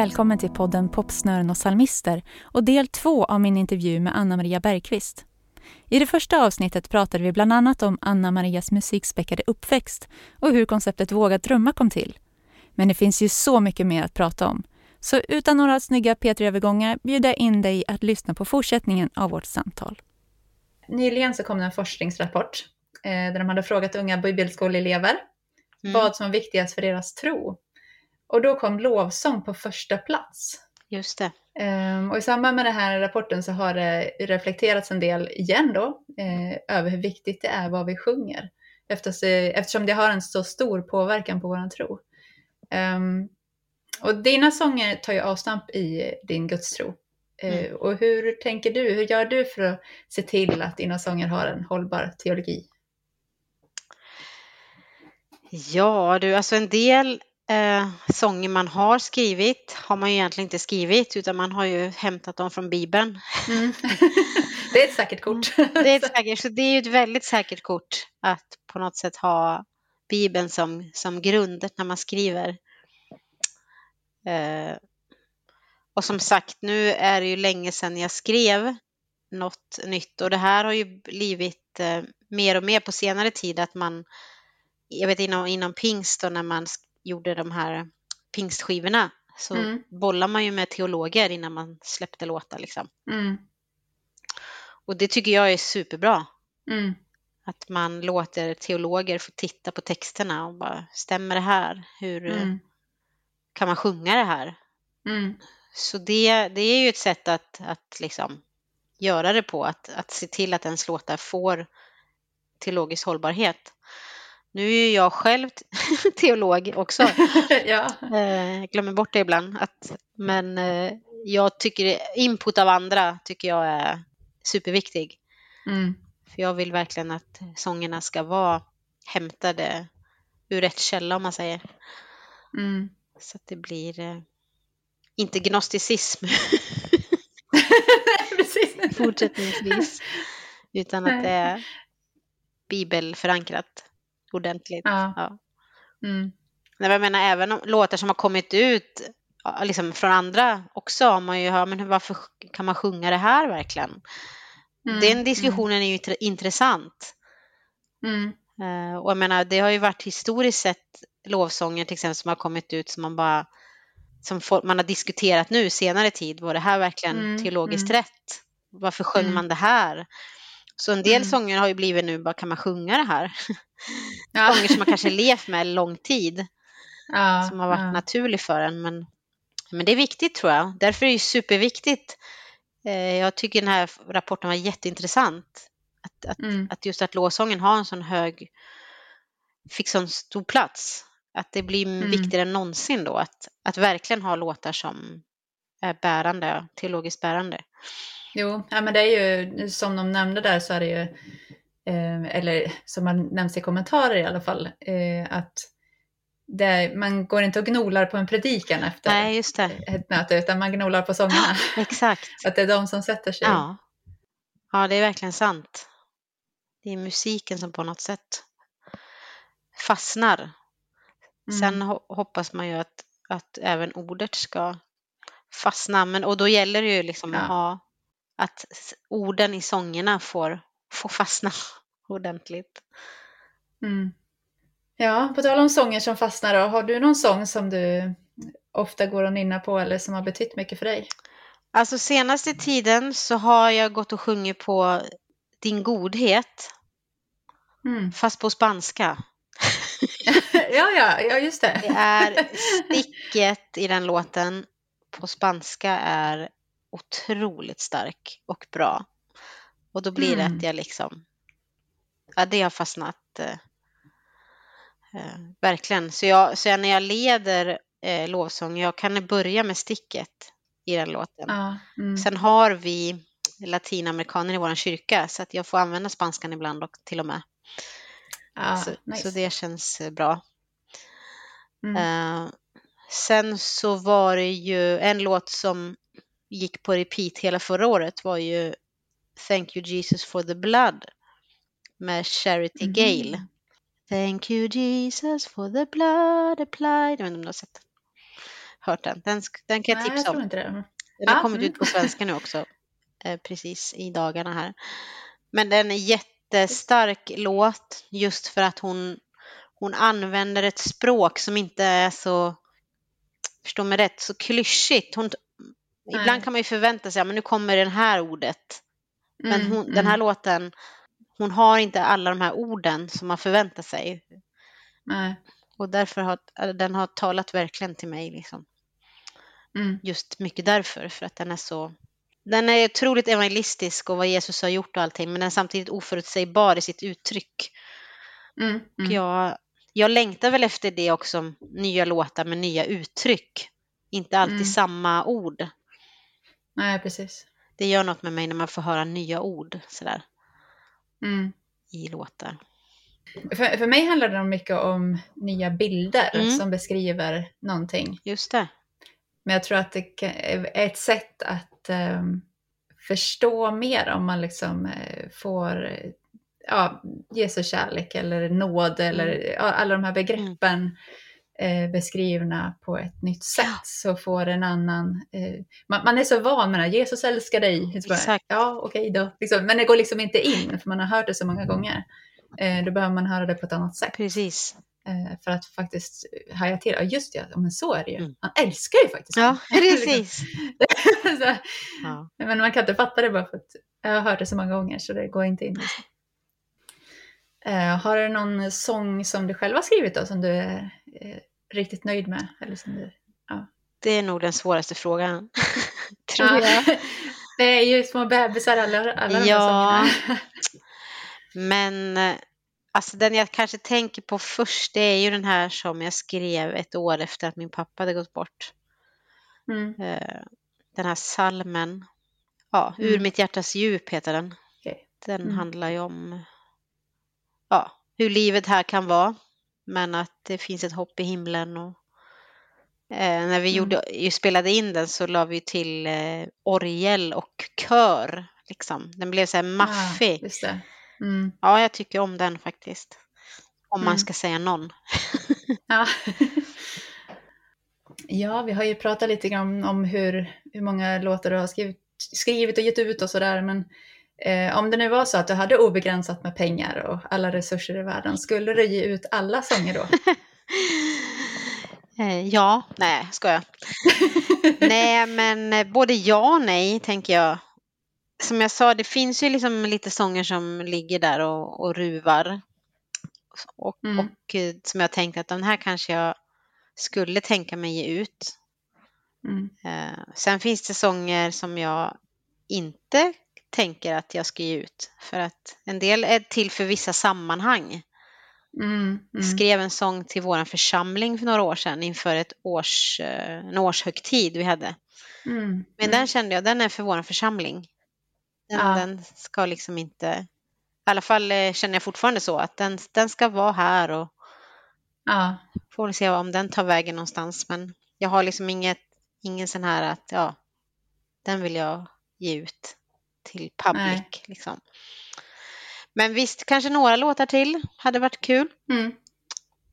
välkommen till podden Popsnören och psalmister och del två av min intervju med Anna Maria Bergqvist. I det första avsnittet pratade vi bland annat om Anna Marias musikspäckade uppväxt och hur konceptet Våga drömma kom till. Men det finns ju så mycket mer att prata om. Så utan några snygga P3-övergångar bjuder jag in dig att lyssna på fortsättningen av vårt samtal. Nyligen så kom det en forskningsrapport eh, där de hade frågat unga bibelskoleelever mm. vad som var viktigast för deras tro. Och då kom lovsång på första plats. Just det. Um, och i samband med den här rapporten så har det reflekterats en del igen då eh, över hur viktigt det är vad vi sjunger. Eftersom det har en så stor påverkan på vår tro. Um, och dina sånger tar ju avstamp i din gudstro. Eh, mm. Och hur tänker du, hur gör du för att se till att dina sånger har en hållbar teologi? Ja du, alltså en del eh, sånger man har skrivit har man ju egentligen inte skrivit utan man har ju hämtat dem från Bibeln. Mm. det är ett säkert kort. det är ett säkert, så det är ju ett väldigt säkert kort att på något sätt ha Bibeln som, som grund när man skriver. Eh, och som sagt, nu är det ju länge sedan jag skrev något nytt och det här har ju blivit eh, mer och mer på senare tid att man, jag vet inom, inom pingst och när man gjorde de här pingstskivorna så mm. bollar man ju med teologer innan man släppte låtar liksom. Mm. Och det tycker jag är superbra. Mm. Att man låter teologer få titta på texterna och bara, stämmer det här? Hur mm. kan man sjunga det här? Mm. Så det, det är ju ett sätt att, att liksom göra det på, att, att se till att ens låtar får teologisk hållbarhet. Nu är ju jag själv teolog också. ja. eh, glömmer bort det ibland. Att, men eh, jag tycker input av andra tycker jag är superviktig. Mm. För jag vill verkligen att sångerna ska vara hämtade ur rätt källa om man säger. Mm. Så att det blir eh, inte gnosticism fortsättningsvis. Utan att det är bibelförankrat ordentligt. Ja. ja. Mm. Jag menar även om låtar som har kommit ut liksom från andra också har man ju hört, men varför kan man sjunga det här verkligen? Mm. Den mm. diskussionen mm. är ju intressant. Mm. Uh, och jag menar, det har ju varit historiskt sett lovsånger till exempel som har kommit ut som man bara som man har diskuterat nu senare tid. Var det här verkligen mm. teologiskt rätt? Varför sjöng man det här? Så en del mm. sånger har ju blivit nu, bara kan man sjunga det här? Ja. sånger som man kanske levt med lång tid. Ja, som har varit ja. naturlig för en. Men, men det är viktigt tror jag. Därför är det superviktigt. Eh, jag tycker den här rapporten var jätteintressant. Att, att, mm. att just att låsången har en sån hög, fick sån stor plats. Att det blir mm. viktigare än någonsin då att, att verkligen ha låtar som är bärande, teologiskt bärande. Jo, ja, men det är ju som de nämnde där så är det ju, eller som man nämns i kommentarer i alla fall, eh, att det, man går inte och gnolar på en predikan efter Nej, ett möte utan man gnolar på sångerna. Exakt. att det är de som sätter sig. Ja. ja, det är verkligen sant. Det är musiken som på något sätt fastnar. Mm. Sen hoppas man ju att, att även ordet ska fastna. Men, och då gäller det ju liksom ja. att ha att orden i sångerna får, får fastna ordentligt. Mm. Ja, på tal om sånger som fastnar då, har du någon sång som du ofta går och nynnar på eller som har betytt mycket för dig? Alltså senaste tiden så har jag gått och sjungit på Din godhet. Mm. Fast på spanska. ja, ja, ja, just det. det är sticket i den låten på spanska är otroligt stark och bra. Och då blir det mm. att jag liksom, ja det har fastnat eh, eh, verkligen. Så, jag, så jag, när jag leder eh, lovsång, jag kan börja med sticket i den låten. Ah, mm. Sen har vi latinamerikaner i vår kyrka så att jag får använda spanskan ibland och till och med. Ah, så, nice. så, det känns eh, bra. Mm. Uh, sen så var det ju en låt som gick på repeat hela förra året var ju Thank you Jesus for the blood med Charity mm. Gale. Thank you Jesus for the blood applied. Jag vet inte om du har sett hört den. Den, den kan jag Nej, jag tipsa om. det. Den har kommit mm. ut på svenska nu också, eh, precis i dagarna här. Men den är jättestark låt just för att hon, hon använder ett språk som inte är så, förstå mig rätt, så klyschigt. Hon, Nej. ibland kan man ju förvänta sig, ja, men nu kommer det här ordet. Men Mm, hon, mm. den här låten, hon har inte alla de här orden som man förväntar sig. Nej. Och därför har den har talat verkligen till mig. Liksom. Mm. Just mycket därför, för att den är så... Den är otroligt evangelistisk och vad Jesus har gjort och allting, men den är samtidigt oförutsägbar i sitt uttryck. Mm. Mm. jag, jag längtar väl efter det också, nya låtar med nya uttryck. Inte alltid Mm. samma ord. Nej, precis. Det gör något med mig när man får höra nya ord sådär, Mm. i låtar. För, för mig handlar det mycket om nya bilder Mm. som beskriver någonting. Just det. Men jag tror att det är ett sätt att ehm, förstå mer om man liksom eh, får ja, Jesu kärlek eller nåd eller ja, alla de här begreppen eh, beskrivna på ett nytt sätt. Ja. Så får en annan... Eh, man, man är så van med det här, Jesus älskar dig. Bara, Exakt. Ja, okej då. Liksom, men det går liksom inte in för man har hört det så många gånger. Eh, då behöver man höra det på ett annat sätt. Precis. Eh, för att faktiskt haja till. Ja, just det, ja, men så är det ju. Mm. Han älskar ju faktiskt Ja, mig. precis. så, Ja. men man kan inte fatta det bara för att jag har hört det så många gånger så det går inte in. Liksom. Eh, har du någon sång som du själv har skrivit då som du är eh, riktigt nöjd med? Eller som du, Det är nog den svåraste frågan. Tror Ja. jag. Det är ju små bebisar alla, alla de Ja. här. Men eh, alltså den jag kanske tänker på först det är ju den här som jag skrev ett år efter att min pappa hade gått bort. Mm. Eh, Den här salmen. Ja, Ur Mm. mitt hjärtas djup heter den. Okej. Den Mm. handlar ju om ja, hur livet här kan vara. Men att det finns ett hopp i himlen. Och, eh, när vi Mm. gjorde, ju spelade in den så la vi till eh, orgel och kör. Liksom. Den blev så här maffig. Ja. Mm. Ja, jag tycker om den faktiskt. Om man Mm. ska säga någon. Ja. ja, vi har ju pratat lite grann om, om hur, hur många låtar du har skrivit, skrivit och gett ut och sådär. Men eh, om det nu var så att du hade obegränsat med pengar och alla resurser i världen, skulle du ge ut alla sånger då? Eh, ja, nej, ska jag. nej, men eh, både ja och nej, tänker jag. Som jag sa, det finns ju liksom lite sånger som ligger där och, och ruvar. Och, Mm. och eh, som jag tänkte att den här kanske jag skulle tänka mig ge ut. Mm. Eh, sen finns det sånger som jag inte tänker att jag ska ge ut. För att en del är till för vissa sammanhang. Mm. Jag Mm. skrev en sång till vår församling för några år sedan inför ett års, eh, en årshögtid vi hade. Mm. Men Mm. den kände jag, den är för vår församling. Den, Ja. den ska liksom inte, i alla fall eh, känner jag fortfarande så, att den, den ska vara här och Ja. får se om den tar vägen någonstans. Men jag har liksom inget, ingen sån här att, ja, den vill jag ge ut till public. Nej. Liksom. Men visst, kanske några låtar till hade varit kul. Mm.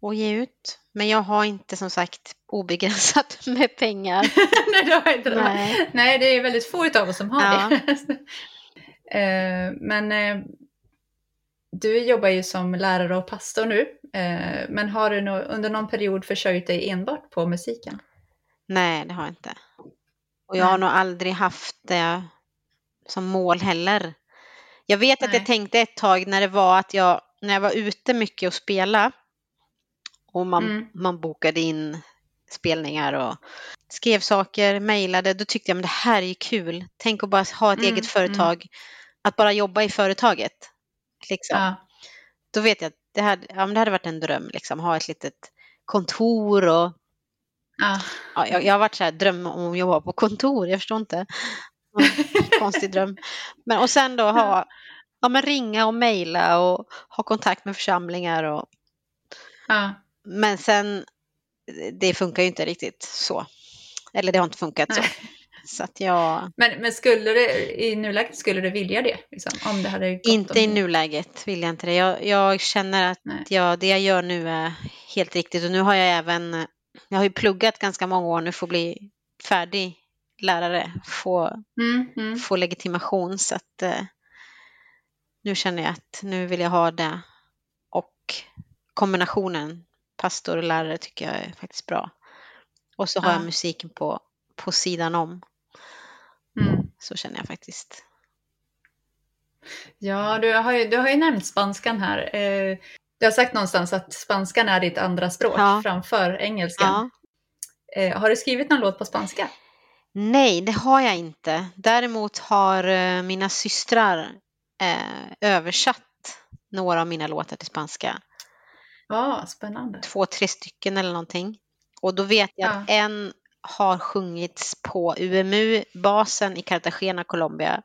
att ge ut. Men jag har inte som sagt obegränsat med pengar. Nej, det har inte. Nej. Nej. Nej, det är väldigt få av oss som har Ja. det. Eh, Men eh, du jobbar ju som lärare och pastor nu. Eh, Men har du under någon period försörjt dig enbart på musiken? Nej, det har jag inte. Och jag har nog aldrig haft det som mål heller. Jag vet att Nej. jag tänkte ett tag när det var att jag, när jag var ute mycket och spela och man, Mm. man bokade in spelningar och skrev saker, mejlade, då tyckte jag men det här är ju kul. Tänk att bara ha ett Mm, eget företag, att bara jobba i företaget. Liksom. Ja. Då vet jag att det hade, ja, det hade varit en dröm, liksom, ha ett litet kontor och Ja. Ja, jag, jag har varit så här dröm om att jobba på kontor, jag förstår inte. Konstig dröm. Men, och sen då ha, ja, men ringa och mejla och ha kontakt med församlingar. Och, Ja. men sen, det funkar ju inte riktigt så. Eller det har inte funkat så. Nej. Så att jag, Men, men skulle det, i nuläget skulle du vilja det? Liksom, om det hade inte i om- nuläget vill jag inte det. Jag, jag känner att jag, det jag gör nu är helt riktigt och nu har jag även jag har ju pluggat ganska många år nu att bli färdig lärare, få, Mm, mm. få legitimation. Så att eh, nu känner jag att nu vill jag ha det. Och kombinationen pastor och lärare tycker jag är faktiskt bra. Och så har Ja. jag musiken på, på sidan om. Mm. Så känner jag faktiskt. Ja, du har, ju, du har ju nämnt spanskan här. Eh, Du har sagt någonstans att spanskan är ditt andra språk Ja. framför engelskan. Ja. Eh, Har du skrivit någon låt på spanska? Nej, det har jag inte. Däremot har eh, mina systrar eh, översatt några av mina låtar till spanska. Ja, spännande. Två, tre stycken eller någonting. Och då vet jag att en har sjungits på UMU-basen i Cartagena, Colombia.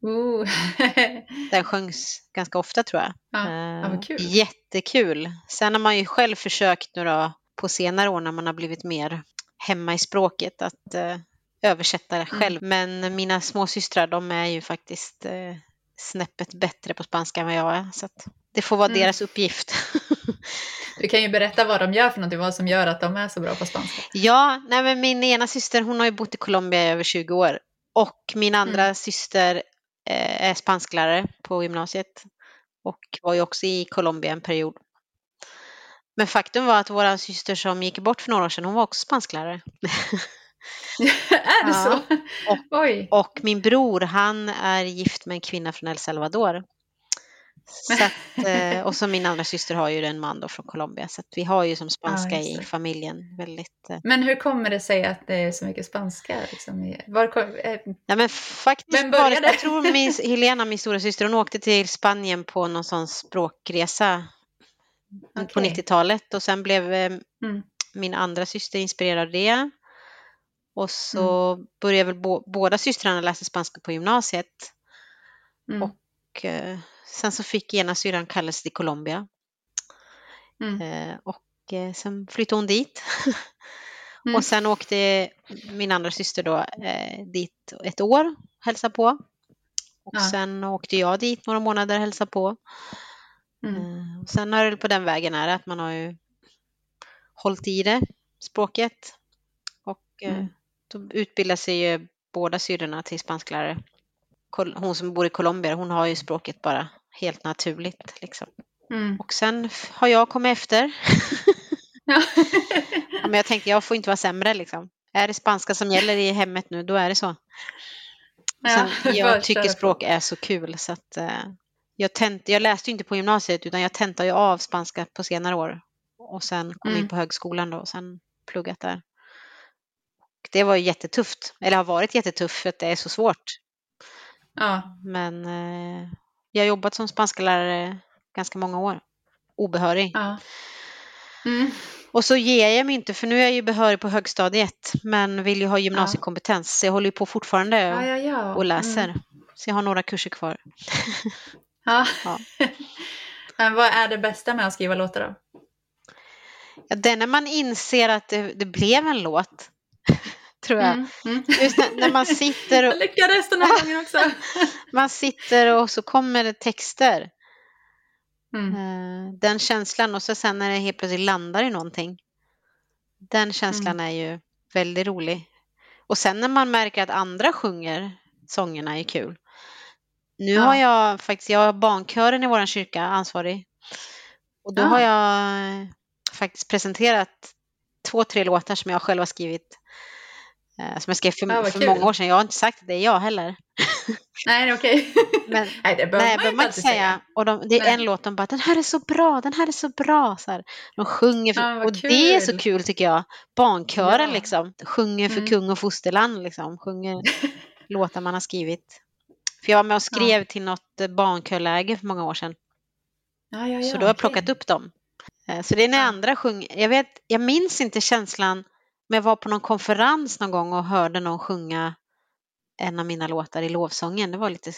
Ooh. Den sjöngs ganska ofta tror jag. ja, Eh, ja, vad kul. Jättekul. Sen har man ju själv försökt då på senare år när man har blivit mer hemma i språket att eh, översätta det Mm. själv. Men mina småsystrar de är ju faktiskt eh, snäppet bättre på spanska än vad jag är. Så det får vara Mm. deras uppgift. Du kan ju berätta vad de gör för någonting, vad som gör att de är så bra på spanska. ja, nej men min ena syster hon har ju bott i Colombia i över 20 år. Och min andra Mm. syster eh, är spansklärare på gymnasiet. Och var ju också i Colombia en period. Men faktum var att vår syster som gick bort för några år sedan, hon var också spansklärare. är det Ja. så? Oj. Och min bror, han är gift med en kvinna från El Salvador. Att, eh, och så min andra syster har ju en man då från Colombia. Så vi har ju som spanska just i familjen väldigt... Eh, Men hur kommer det sig att det är så mycket spanska? Liksom? Var kom, eh, Ja men faktiskt Vem började? jag tror min, Helena, min stora syster, hon åkte till Spanien på någon sån språkresa på Okej. 90-talet och sen blev eh, Mm. min andra syster inspirerad av det. Och så började väl bå- båda systrarna läsa spanska på gymnasiet. mm, Och eh, sen så fick ena syrran kallelse till Colombia. mm, Eh, och eh, sen flyttade hon dit. Mm. Och sen åkte min andra syster då eh, dit ett år hälsa på. Och Ja. sen åkte jag dit några månader och hälsa på. mm. Eh, och sen är det på den vägen är att man har ju hållit i det, språket. Och eh, Mm. Då utbildar sig ju båda syrrorna till spansklärare. Hon som bor i Colombia, hon har ju språket bara helt naturligt. Liksom. Mm. Och sen har jag kommit efter. Ja. Men jag tänkte jag får inte vara sämre liksom. Är det spanska som gäller i hemmet nu, då är det så. Ja, Sen, jag tycker språk är så kul så att eh, jag, tent, jag läste inte på gymnasiet utan jag tentade ju av spanska på senare år. Och sen kom Mm. in på högskolan då och sen pluggat där. Det var jättetufft, eller har varit jättetufft för att det är så svårt. ja. Men eh, jag har jobbat som spanskalärare ganska många år. Obehörig. ja. Mm. Och så ger jag mig inte för nu är jag ju behörig på högstadiet men vill ju ha gymnasiekompetens så jag håller ju på fortfarande Ja, och läser. Mm. Så jag har några kurser kvar. Ja. Men vad är det bästa med att skriva låtar då? Ja, det är när man inser att det, det blev en låt. Tror jag. Mm. Mm. Just när, man sitter och, Jag lyckades den här gången också. man sitter och så kommer det texter. Mm. Eh, Den känslan och så sen när det helt plötsligt landar i någonting. Den känslan är ju väldigt rolig. Och sen när man märker att andra sjunger sångerna är kul. Nu Ja. har jag faktiskt, jag har barnkören i vår kyrka ansvarig. Och då Ja. har jag eh, faktiskt presenterat två, tre låtar som jag själv har skrivit. Eh, Som jag skrev för, Ja, vad för kul. många år sedan. Jag har inte sagt att det är jag heller. Nej, okej. Men Nej, det behöver Nej, man man inte inte säga. Och de, det är Nej. en låt de bara, den här är så bra, den här är så bra. Så här. De sjunger, för, Ja, vad och det är så kul. kul tycker jag. Barnkören Ja. liksom, sjunger för Mm. kung och fosterland liksom, sjunger låtar man har skrivit. För jag var med och skrev till något eh, barnkörläger för många år sedan, Ja, ja, ja, så då har jag okej. plockat upp dem. Eh, Så det är när Ja. andra sjunger, jag vet, jag minns inte känslan, men jag var på någon konferens någon gång och hörde någon sjunga en av mina låtar i lovsången. Det var lite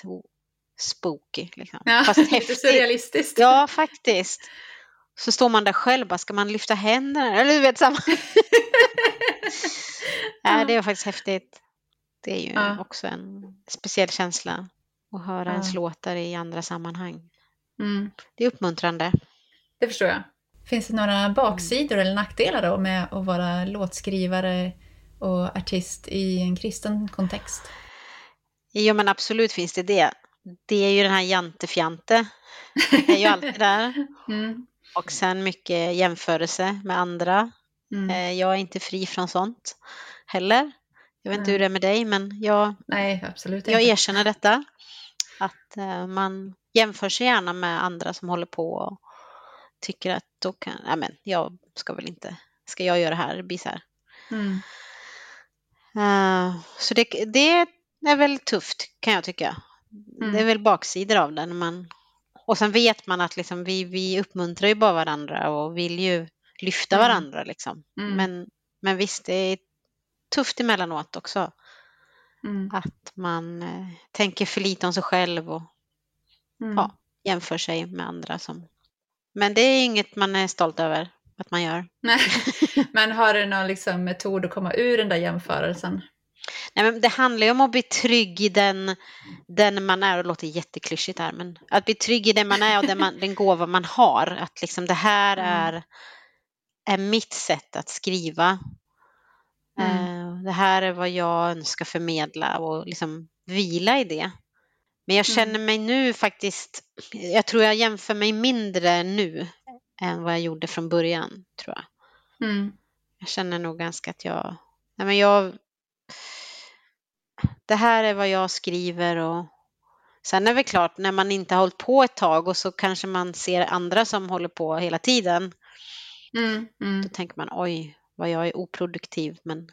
spooky. Liksom. Ja, Fast lite häftigt. surrealistiskt. Ja, faktiskt. Så står man där själv, bara, ska man lyfta händerna? Eller du vet, samma. ja, det är faktiskt häftigt. Det är ju Ja. också en speciell känsla att höra Ja. ens låtar i andra sammanhang. Mm. Det är uppmuntrande. Det förstår jag. Finns det några baksidor eller nackdelar då med att vara låtskrivare och artist i en kristen kontext? Ja men absolut finns det det. Det är ju den här jantefjante. Det är ju alltid där. Mm. Och sen mycket jämförelse med andra. Mm. Eh, jag är inte fri från sånt heller. Jag vet inte hur det är med dig men jag, Nej, absolut jag erkänner detta. Att eh, man jämför sig gärna med andra som håller på tycker att då kan, ja men jag ska väl inte, ska jag göra det här, här. Mm. Uh, så det, det är väl tufft kan jag tycka. Mm. Det är väl baksidor av det. När man, och sen vet man att liksom vi, vi uppmuntrar ju bara varandra och vill ju lyfta mm. varandra. Liksom. Mm. Men, men visst, det är tufft emellanåt också. Mm. Att man eh, tänker för lite om sig själv och mm. ja, jämför sig med andra. Som... Men det är inget man är stolt över att man gör. Nej. Men har du någon liksom metod att komma ur den där jämförelsen? Nej, men det handlar ju om att bli trygg i den, den man är. Och det låter jätteklyschigt här, men att bli trygg i den man är och den, man, den gåva man har. Att liksom det här mm. är, är mitt sätt att skriva. Mm. Uh, det här är vad jag önskar förmedla och liksom vila i det. Men jag känner mm. mig nu faktiskt, jag tror jag jämför mig mindre nu än vad jag gjorde från början, tror jag. Mm. Jag känner nog ganska att jag, nej men jag det här är vad jag skriver och sen är det klart när man inte har hållit på ett tag och så kanske man ser andra som håller på hela tiden. Mm, mm. Då tänker man oj vad jag är oproduktiv men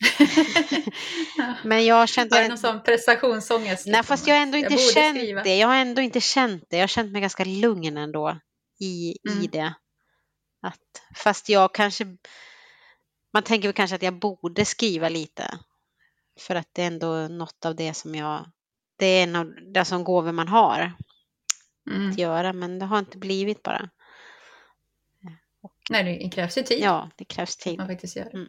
Men jag har känt... Var det någon sån prestationsångest? Nej, fast jag har ändå inte känt skriva. det. Jag har ändå inte känt det. Jag har känt mig ganska lugn ändå i, mm. i det. Att, fast jag kanske... Man tänker väl kanske att jag borde skriva lite. För att det är ändå något av det som jag, det är en av de som gåvor man har mm. att göra, men det har inte blivit bara. Och, Nej, det krävs ju tid. Ja, det krävs tid. Man faktiskt gör. Mm.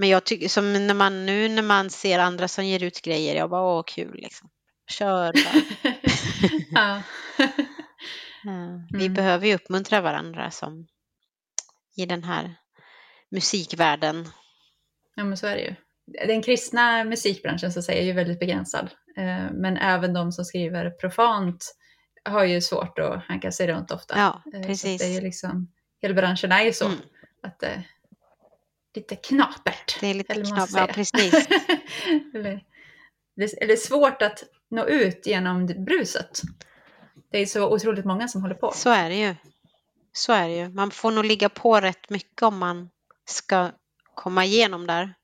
Men jag tycker som när man nu när man ser andra som ger ut grejer, jag bara åh kul liksom. Kör bara. ja. Vi mm. behöver ju uppmuntra varandra som i den här musikvärlden Ja men så är det ju. Den kristna musikbranschen så att säga är ju väldigt begränsad. Eh, men även de som skriver profant har ju svårt att hanka sig runt ofta. Ja, precis. Så det är ju liksom, hela branschen är ju så. Mm. Att det är lite knapert. Det är lite knapert, ja precis. eller, eller svårt att nå ut genom bruset. Det är så otroligt många som håller på. Så är det ju. Så är det ju. Man får nog ligga på rätt mycket om man ska komma igenom där.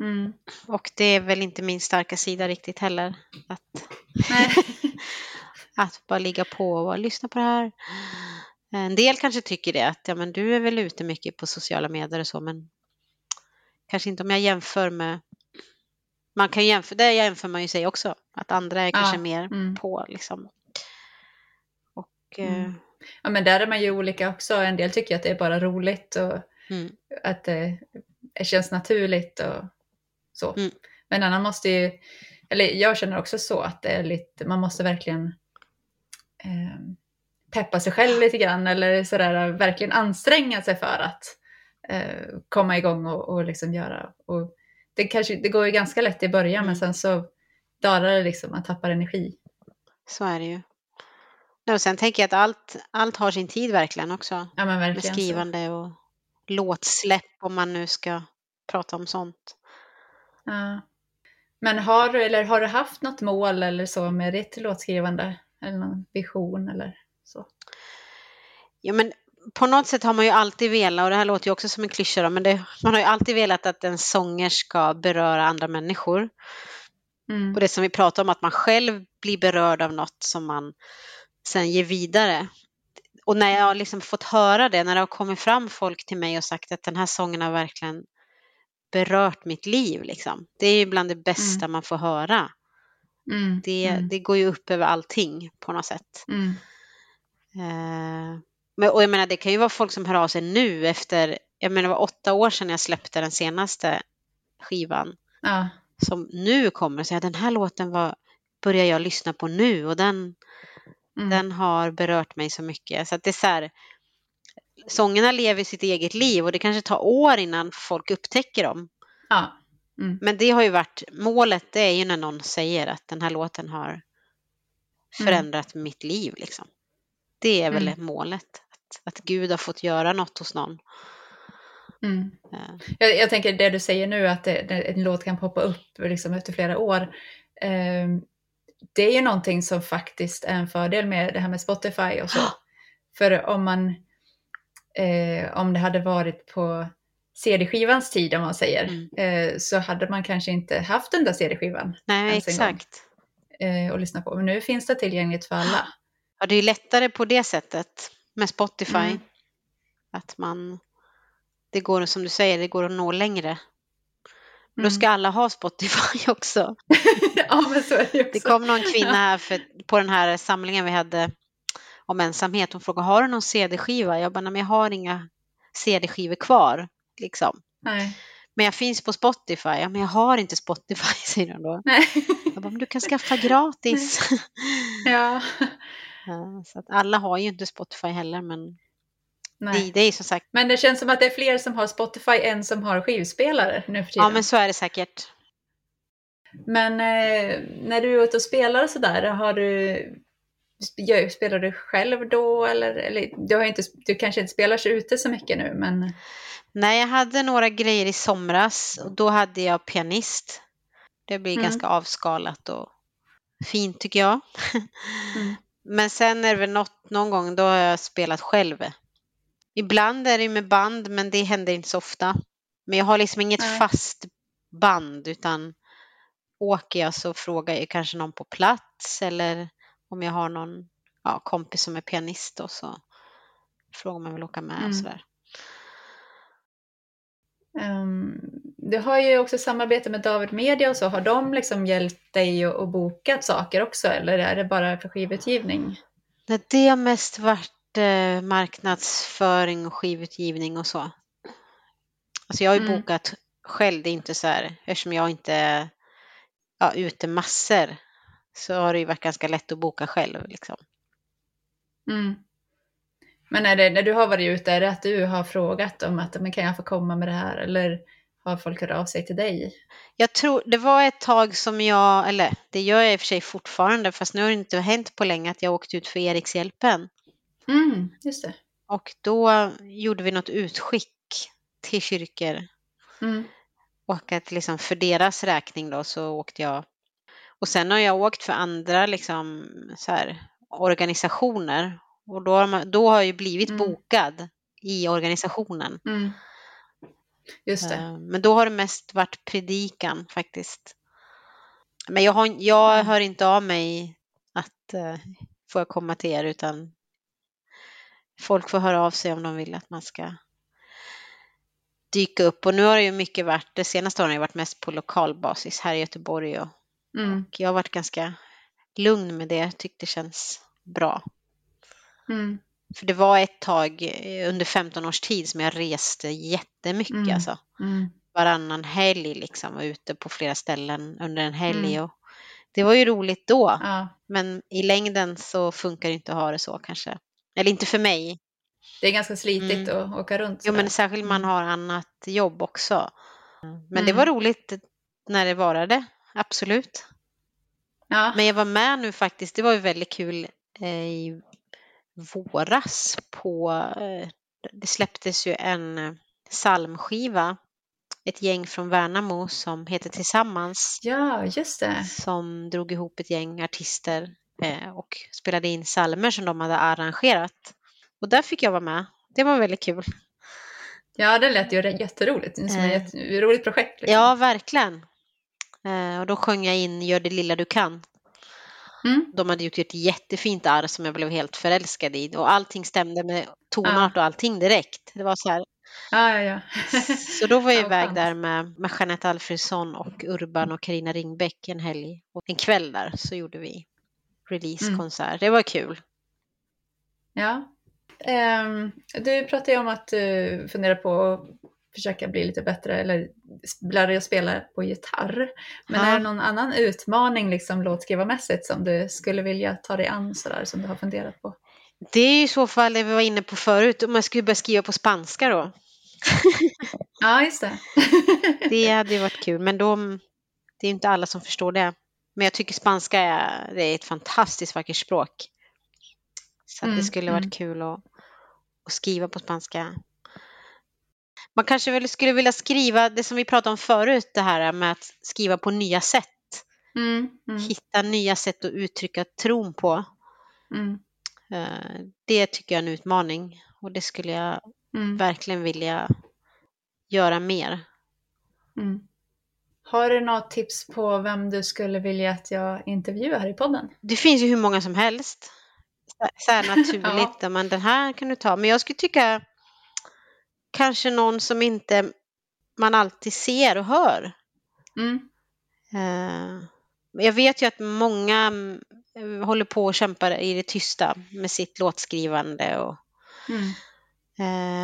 Mm. Och det är väl inte min starka sida riktigt heller. Att, att bara ligga på och lyssna på det här. En del kanske tycker det, att ja, men du är väl ute mycket på sociala medier och så, men kanske inte om jag jämför med man kan jämföra, där jämför man ju sig också, att andra är kanske ja, mer mm. på liksom. Och, mm. Eh, ja men där är man ju olika också, en del tycker att det är bara roligt och Mm. Att det, det, känns naturligt och så. Mm. Men annan måste ju, eller jag känner också så att det är lite, man måste verkligen eh, peppa sig själv lite grann eller sådär verkligen anstränga sig för att eh, komma igång och, och liksom göra. Och det, kanske, det går ju ganska lätt i början mm. men sen så dalar det liksom, man tappar energi. Så är det ju. Och sen tänker jag att allt, allt har sin tid verkligen också. Ja, men verkligen med skrivande så. och låtsläpp om man nu ska prata om sånt. Ja. Men har du, eller har du haft något mål eller så med ditt låtskrivande? Eller någon vision eller så? Ja men på något sätt har man ju alltid velat, och det här låter ju också som en klyscha men det, man har ju alltid velat att en sånger ska beröra andra människor. Mm. Och det som vi pratar om, att man själv blir berörd av något som man sen ger vidare och när jag liksom fått höra det, när det har kommit fram folk till mig och sagt att den här sången har verkligen berört mitt liv. Liksom. Det är ju bland det bästa mm. man får höra. Mm. Det, mm. det går ju upp över allting på något sätt. Eh, men, och jag menar, det kan ju vara folk som hör av sig nu efter, jag menar det var åtta år sedan jag släppte den senaste skivan. Ja. Som nu kommer och säger att den här låten var, börjar jag lyssna på nu och den Mm. Den har berört mig så mycket. Så att det är så här, sångerna lever sitt eget liv och det kanske tar år innan folk upptäcker dem. Ja. Mm. Men det har ju varit, målet det är ju när någon säger att den här låten har mm. förändrat mm. mitt liv. Liksom. Det är väl mm. målet, att, att Gud har fått göra något hos någon. Mm. Jag, jag, tänker det du säger nu att det, det, en låt kan poppa upp liksom efter flera år. Eh, det är ju någonting som faktiskt är en fördel med det här med Spotify och så. För om man eh, om det hade varit på CD-skivans tid om man säger, mm. eh, så hade man kanske inte haft den där CD-skivan. Nej, exakt. Eh, och lyssna på. Men nu finns det tillgängligt för alla. Ja, det är lättare på det sättet med Spotify. Mm. Att man, det går som du säger, det går att nå längre. Mm. Då ska alla ha Spotify också. ja, men så är det också. Det kom någon kvinna här för, på den här samlingen vi hade om ensamhet. Hon frågade, har du någon CD-skiva? Jag bara, nej men jag har inga CD-skivor kvar. Liksom. Nej. Men jag finns på Spotify. Ja, men jag har inte Spotify, säger hon då. Nej. Jag bara, men du kan skaffa gratis. ja. ja. Så att alla har ju inte Spotify heller, men Nej. Det, det är som sagt. Men det känns som att det är fler som har Spotify än som har skivspelare nu för tiden. Ja, men så är det säkert. Men eh, när du är ute och spelar och sådär, har du Spelar du själv då eller, eller du, har inte, du kanske inte spelar ute så mycket nu men? Nej, jag hade några grejer i somras och då hade jag pianist. Det blir mm. ganska avskalat och fint tycker jag. Mm. Men sen är det väl något, någon gång då har jag spelat själv. Ibland är det med band men det händer inte så ofta. Men jag har liksom inget Nej. fast band utan åker jag så frågar jag kanske någon på plats eller om jag har någon ja, kompis som är pianist då så frågar man vill åka med mm. och sådär. Um, du har ju också samarbete med David Media och så. Har de liksom hjälpt dig att, boka saker också eller är det bara för skivutgivning? det har mest varit eh, marknadsföring och skivutgivning och så. Alltså jag har ju mm. bokat själv, det är inte så här, eftersom jag inte är ja, ute massor så har det ju varit ganska lätt att boka själv. Liksom. Mm. Men är det, när du har varit ute, är det att du har frågat om att men kan jag få komma med det här eller har folk hört av sig till dig? Jag tror, det var ett tag som jag, eller det gör jag i och för sig fortfarande, fast nu har det inte hänt på länge att jag åkt ut för Erikshjälpen. Mm, just det. Och då gjorde vi något utskick till kyrkor. Mm. Och att liksom för deras räkning då så åkte jag och sen har jag åkt för andra liksom, så här, organisationer och då har, man, då har jag blivit mm. bokad i organisationen. Mm. Just det. Eh, men då har det mest varit predikan faktiskt. Men jag, har, jag mm. hör inte av mig att uh, får jag komma till er utan folk får höra av sig om de vill att man ska dyka upp. Och nu har det ju mycket varit, det senaste åren har det varit mest på lokal basis här i Göteborg och Mm. Och jag har varit ganska lugn med det, tyckte det känns bra. Mm. För det var ett tag eh, under 15 års tid som jag reste jättemycket mm. alltså. Mm. Varannan helg liksom, var ute på flera ställen under en helg. Mm. Och det var ju roligt då, ja. men i längden så funkar det inte att ha det så kanske. Eller inte för mig. Det är ganska slitigt mm. att åka runt. Jo, men särskilt man har annat jobb också. Men det var roligt när det varade absolut. Ja. Men jag var med nu faktiskt, det var ju väldigt kul eh, i våras på, eh, det släpptes ju en eh, psalmskiva, ett gäng från Värnamo som heter Tillsammans. Ja, just det. Som drog ihop ett gäng artister och spelade in psalmer som de hade arrangerat. Och där fick jag vara med. Det var väldigt kul. Ja, det lät ju jätteroligt. Det är ett roligt projekt. Liksom. Ja, verkligen. Eh, och då sjöng jag in Gör det lilla du kan. Mm. De hade gjort ett jättefint arr som jag blev helt förälskad i och allting stämde med tonart och allting direkt. Det var så här. Ja, ja, ja. så då var jag iväg där med, med Jeanette Alfredsson och Urban och Karina Ringbäck en helg. Och en kväll där så gjorde vi releasekonsert. Mm. Det var kul. Ja. Um, du pratade ju om att du funderar på att försöka bli lite bättre eller lära dig att spela på gitarr. Men Ja. är det någon annan utmaning liksom låtskrivarmässigt som du skulle vilja ta dig an sådär som du har funderat på? Det är ju i så fall det vi var inne på förut, om man skulle börja skriva på spanska då. Ja, just det. Det hade ju varit kul, men då, det är inte alla som förstår det. Men jag tycker spanska är, det är ett fantastiskt vackert språk. Så att det Mm, skulle varit mm. kul att, att skriva på spanska. Man kanske skulle vilja skriva det som vi pratade om förut, det här med att skriva på nya sätt. Mm, mm, Hitta nya sätt att uttrycka tron på. mm, Eh, Det tycker jag är en utmaning och det skulle jag mm, verkligen vilja göra mer. mm. Har du något tips på vem du skulle vilja att jag intervjuar här i podden? Det finns ju hur många som helst. Så här naturligt, ja. men den här kan du ta. Men jag skulle tycka kanske någon som inte man alltid ser och hör. Mm, Eh, Jag vet ju att många mm, håller på och kämpar i det tysta med sitt låtskrivande. Och, mm,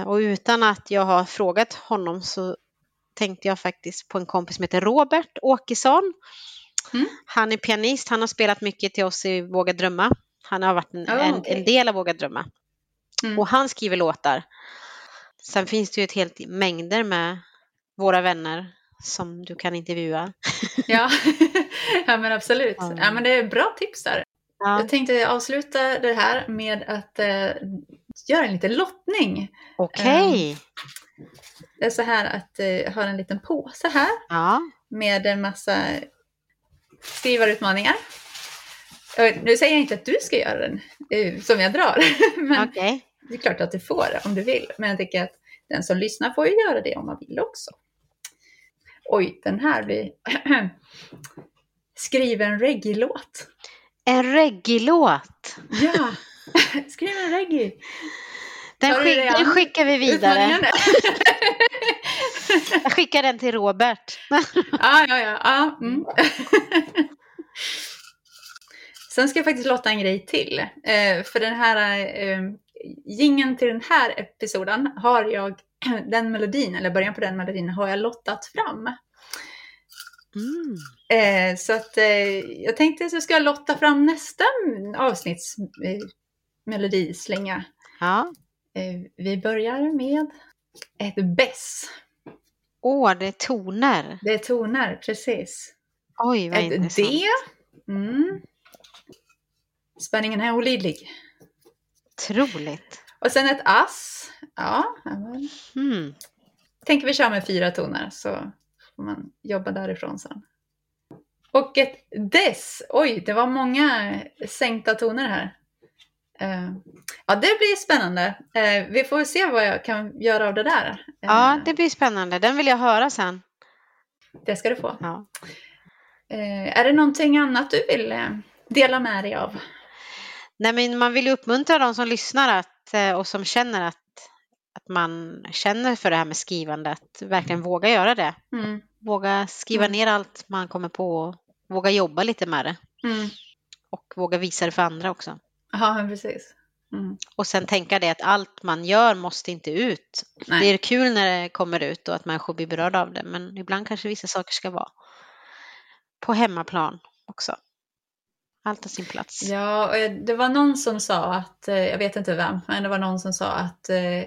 eh, och utan att jag har frågat honom så tänkte jag faktiskt på en kompis som heter Robert Åkesson. Mm. Han är pianist, han har spelat mycket till oss i Våga drömma. Han har varit en, Oh, en, okej. en del av Våga drömma. Mm. Och han skriver låtar. Sen finns det ju ett helt mängder med våra vänner som du kan intervjua. Ja. ja, men absolut. Ja. Men det är bra tips där. Ja. Jag tänkte avsluta det här med att eh, göra en liten lottning. Okej. Det är så här att eh, jag har en liten påse här Ja. med en massa skrivarutmaningar. Nu säger jag inte att du ska göra den eh, som jag drar, men Okej. Det är klart att du får om du vill. Men jag tycker att den som lyssnar får ju göra det om man vill också. Oj, den här blir... Skriv en reggae-låt. En reggae-låt. Ja, skriv en reggae. Den, skick, den skickar vi vidare. Jag skickar den till Robert. ja, ja, ja. ja. Mm. Sen ska jag faktiskt lotta en grej till. Eh, för den här eh, gingen till den här episoden har jag, den melodin, eller början på den melodin, har jag lottat fram. Mm. Eh, så att eh, jag tänkte jag ska lotta fram nästa avsnitts eh. Ja. Eh, vi börjar med ett bess. Åh, det är toner. Det är toner, precis. Oj, vad Ett intressant. D. Mm. Spänningen är olidlig. Otroligt. Och sen ett ass. Ja, Mm. tänker vi köra med fyra toner så får man jobba därifrån sen. Och ett dess. Oj, det var många sänkta toner här. Eh, ja, det blir spännande. Eh, vi får se vad jag kan göra av det där. Eh, Ja, det blir spännande. Den vill jag höra sen. det ska du få. Ja. Eh, är det någonting annat du vill eh, dela med dig av? Nej, men man vill ju uppmuntra de som lyssnar att, eh, och som känner att, att man känner för det här med skrivande, att verkligen våga göra det. Mm. Våga skriva Mm. ner allt man kommer på och våga jobba lite med det. Mm. Och våga visa det för andra också. Ja, precis. Mm. Och sen tänka det att allt man gör måste inte ut. Nej. Det är kul när det kommer ut och att människor blir berörda av det, men ibland kanske vissa saker ska vara på hemmaplan också. Allt har sin plats. Ja, och det var någon som sa att, eh, jag vet inte vem, men det var någon som sa att eh,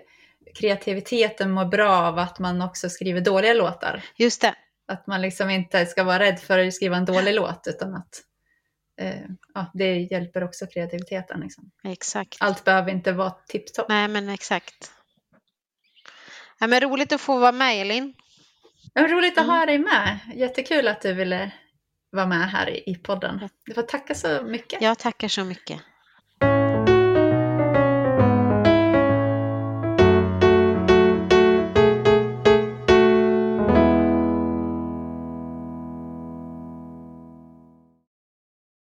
kreativiteten mår bra av att man också skriver dåliga låtar. Just det. Att man liksom inte ska vara rädd för att skriva en dålig låt utan att eh, ja, det hjälper också kreativiteten. Liksom. Exakt. Allt behöver inte vara tipptopp. Nej, men exakt. Ja, men roligt att få vara med, Elin. Var roligt att Mm. ha dig med. Jättekul att du ville vara med här i, i podden. Du får tacka så mycket. Jag tackar så mycket.